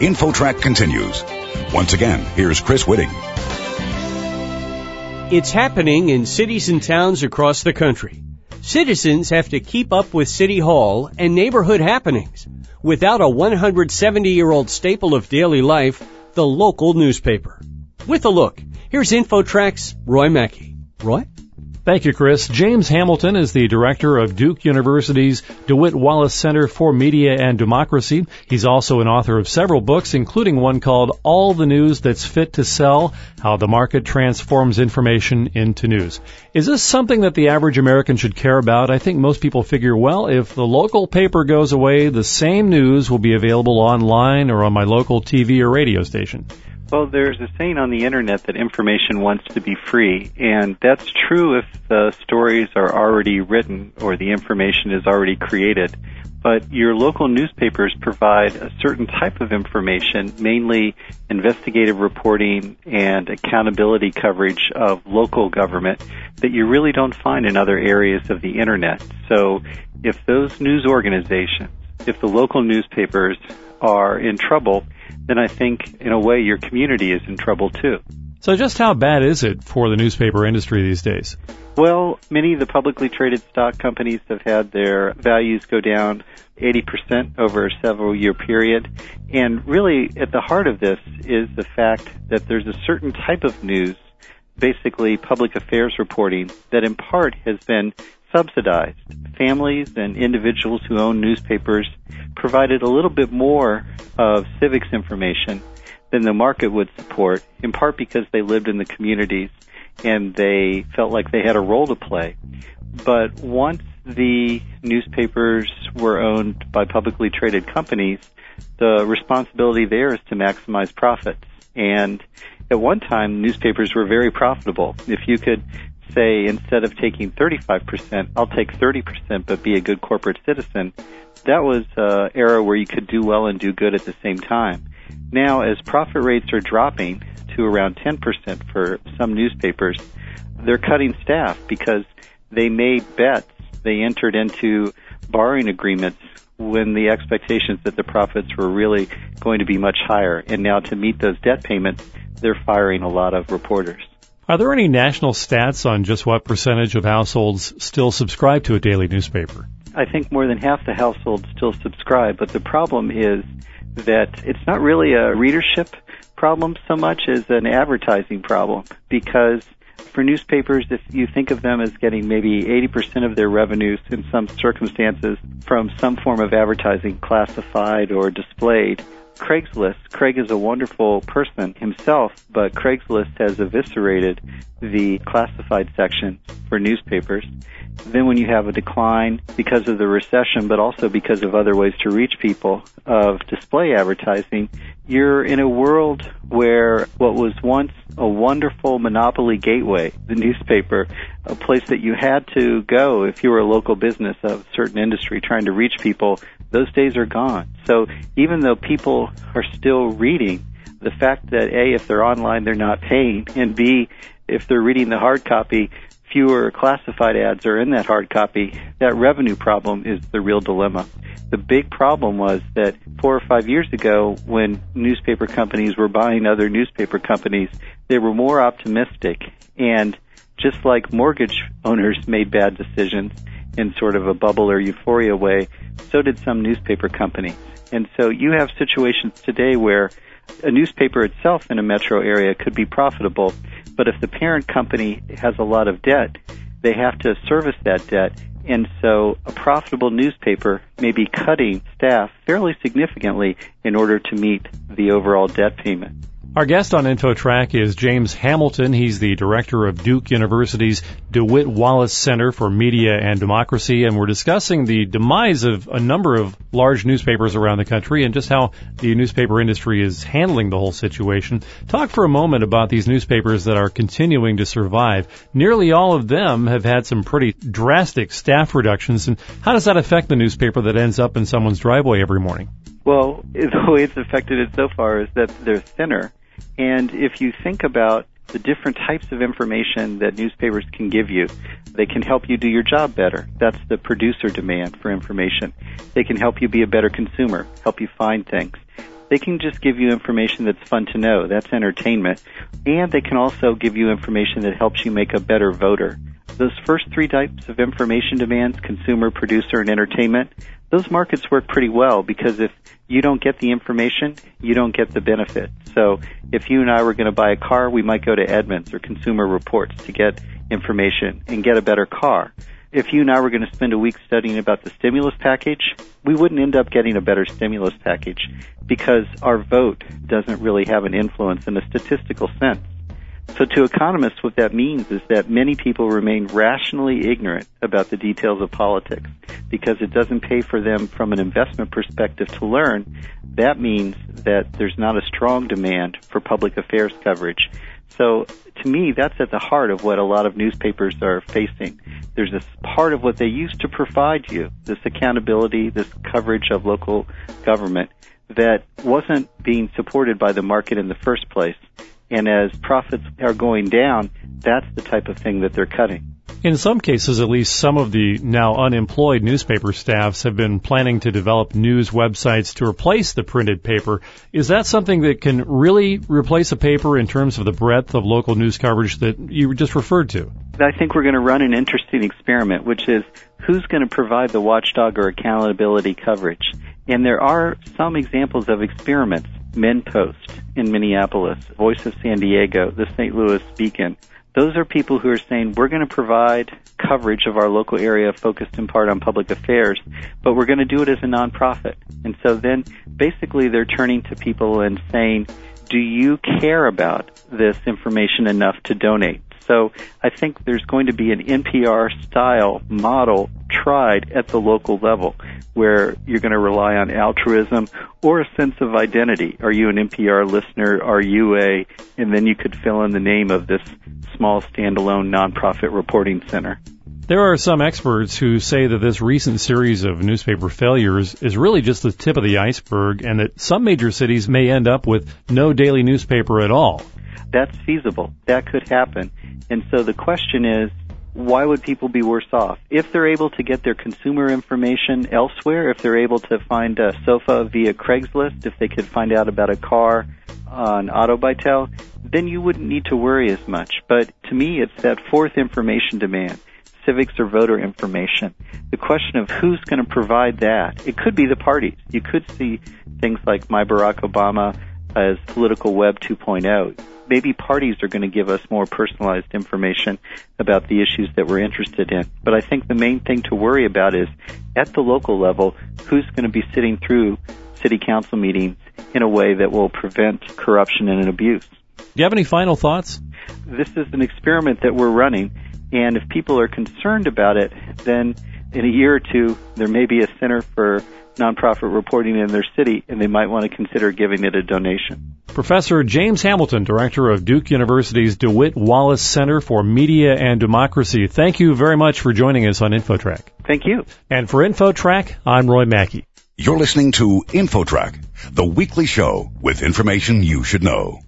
InfoTrack continues. Once again, here's Chris Whitting. It's happening in cities and towns across the country. Citizens have to keep up with City Hall and neighborhood happenings without a 170 year old staple of daily life, the local newspaper. With a look, here's InfoTrack's Roy Mackey. Roy? Thank you, Chris. James Hamilton is the director of Duke University's DeWitt Wallace Center for Media and Democracy. He's also an author of several books, including one called All the News That's Fit to Sell, How the Market Transforms Information into News. Is this something that the average American should care about? I think most people figure, well, if the local paper goes away, the same news will be available online or on my local TV or radio station. Well, there's a saying on the internet that information wants to be free, and that's true if the stories are already written or the information is already created. But your local newspapers provide a certain type of information, mainly investigative reporting and accountability coverage of local government that you really don't find in other areas of the internet. So if those news organizations, if the local newspapers are in trouble, then I think in a way your community is in trouble too. So just how bad is it for the newspaper industry these days? Well, many of the publicly traded stock companies have had their values go down 80% over a several year period. And really at the heart of this is the fact that there's a certain type of news, basically public affairs reporting, that in part has been subsidized. Families and individuals who own newspapers provided a little bit more of civics information than the market would support, in part because they lived in the communities and they felt like they had a role to play. But once the newspapers were owned by publicly traded companies, the responsibility there is to maximize profits. And at one time, newspapers were very profitable. If you could say instead of taking 35%, I'll take 30% but be a good corporate citizen, that was an era where you could do well and do good at the same time. Now, as profit rates are dropping to around 10% for some newspapers, they're cutting staff because they made bets. They entered into borrowing agreements when the expectations that the profits were really going to be much higher. And now to meet those debt payments, they're firing a lot of reporters. Are there any national stats on just what percentage of households still subscribe to a daily newspaper? I think more than half the households still subscribe, but the problem is that it's not really a readership problem so much as an advertising problem because for newspapers, if you think of them as getting maybe 80% of their revenues in some circumstances from some form of advertising, classified or displayed, Craigslist. Craig is a wonderful person himself, but Craigslist has eviscerated the classified section for newspapers. Then when you have a decline because of the recession, but also because of other ways to reach people of display advertising, you're in a world where what was once a wonderful monopoly gateway, the newspaper, a place that you had to go if you were a local business of a certain industry trying to reach people, those days are gone. So even though people are still reading, the fact that A, if they're online, they're not paying, and B, if they're reading the hard copy, fewer classified ads are in that hard copy, that revenue problem is the real dilemma. The big problem was that four or five years ago, when newspaper companies were buying other newspaper companies, they were more optimistic. And just like mortgage owners made bad decisions in sort of a bubble or euphoria way, so did some newspaper company. And so you have situations today where a newspaper itself in a metro area could be profitable, but if the parent company has a lot of debt, they have to service that debt. And so a profitable newspaper may be cutting staff fairly significantly in order to meet the overall debt payment. Our guest on InfoTrack is James Hamilton. He's the director of Duke University's DeWitt Wallace Center for Media and Democracy, and we're discussing the demise of a number of large newspapers around the country and just how the newspaper industry is handling the whole situation. Talk for a moment about these newspapers that are continuing to survive. Nearly all of them have had some pretty drastic staff reductions, and how does that affect the newspaper that ends up in someone's driveway every morning? Well, the way it's affected it so far is that they're thinner and if you think about the different types of information that newspapers can give you, they can help you do your job better. That's the producer demand for information. They can help you be a better consumer, help you find things. They can just give you information that's fun to know. That's entertainment. And they can also give you information that helps you make a better voter. Those first three types of information demands, consumer, producer, and entertainment, those markets work pretty well because if you don't get the information, you don't get the benefit. So if you and I were going to buy a car, we might go to Edmunds or Consumer Reports to get information and get a better car. If you and I were going to spend a week studying about the stimulus package, we wouldn't end up getting a better stimulus package because our vote doesn't really have an influence in a statistical sense. So to economists, what that means is that many people remain rationally ignorant about the details of politics because it doesn't pay for them from an investment perspective to learn. That means that there's not a strong demand for public affairs coverage. So to me, that's at the heart of what a lot of newspapers are facing. There's this part of what they used to provide you, this accountability, this coverage of local government that wasn't being supported by the market in the first place. And as profits are going down, that's the type of thing that they're cutting. In some cases, at least, some of the now unemployed newspaper staffs have been planning to develop news websites to replace the printed paper. Is that something that can really replace a paper in terms of the breadth of local news coverage that you just referred to? I think we're going to run an interesting experiment, which is who's going to provide the watchdog or accountability coverage. And there are some examples of experiments. MinnPost in Minneapolis, Voice of San Diego, the St. Louis Beacon. Those are people who are saying we're going to provide coverage of our local area focused in part on public affairs, but we're going to do it as a nonprofit. And so then basically they're turning to people and saying, do you care about this information enough to donate? So I think there's going to be an NPR style model tried at the local level where you're going to rely on altruism or a sense of identity. Are you an NPR listener? Are you a, and then you could fill in the name of this small standalone nonprofit reporting center. There are some experts who say that this recent series of newspaper failures is really just the tip of the iceberg and that some major cities may end up with no daily newspaper at all. That's feasible. That could happen. And so the question is, why would people be worse off? If they're able to get their consumer information elsewhere, if they're able to find a sofa via Craigslist, if they could find out about a car on AutoBytel, then you wouldn't need to worry as much. But to me, it's that fourth information demand civics or voter information. The question of who's going to provide that. It could be the parties. You could see things like My Barack Obama as political web 2.0 maybe parties are going to give us more personalized information about the issues that we're interested in. But I think the main thing to worry about is at the local level, who's going to be sitting through city council meetings in a way that will prevent corruption and abuse. Do you have any final thoughts? This is an experiment that we're running, and if people are concerned about it, then in a year or two, there may be a center for nonprofit reporting in their city, and they might want to consider giving it a donation. Professor James Hamilton, director of Duke University's DeWitt Wallace Center for Media and Democracy. Thank you very much for joining us on InfoTrack. Thank you. And for InfoTrack, I'm Roy Mackey. You're listening to InfoTrack, the weekly show with information you should know.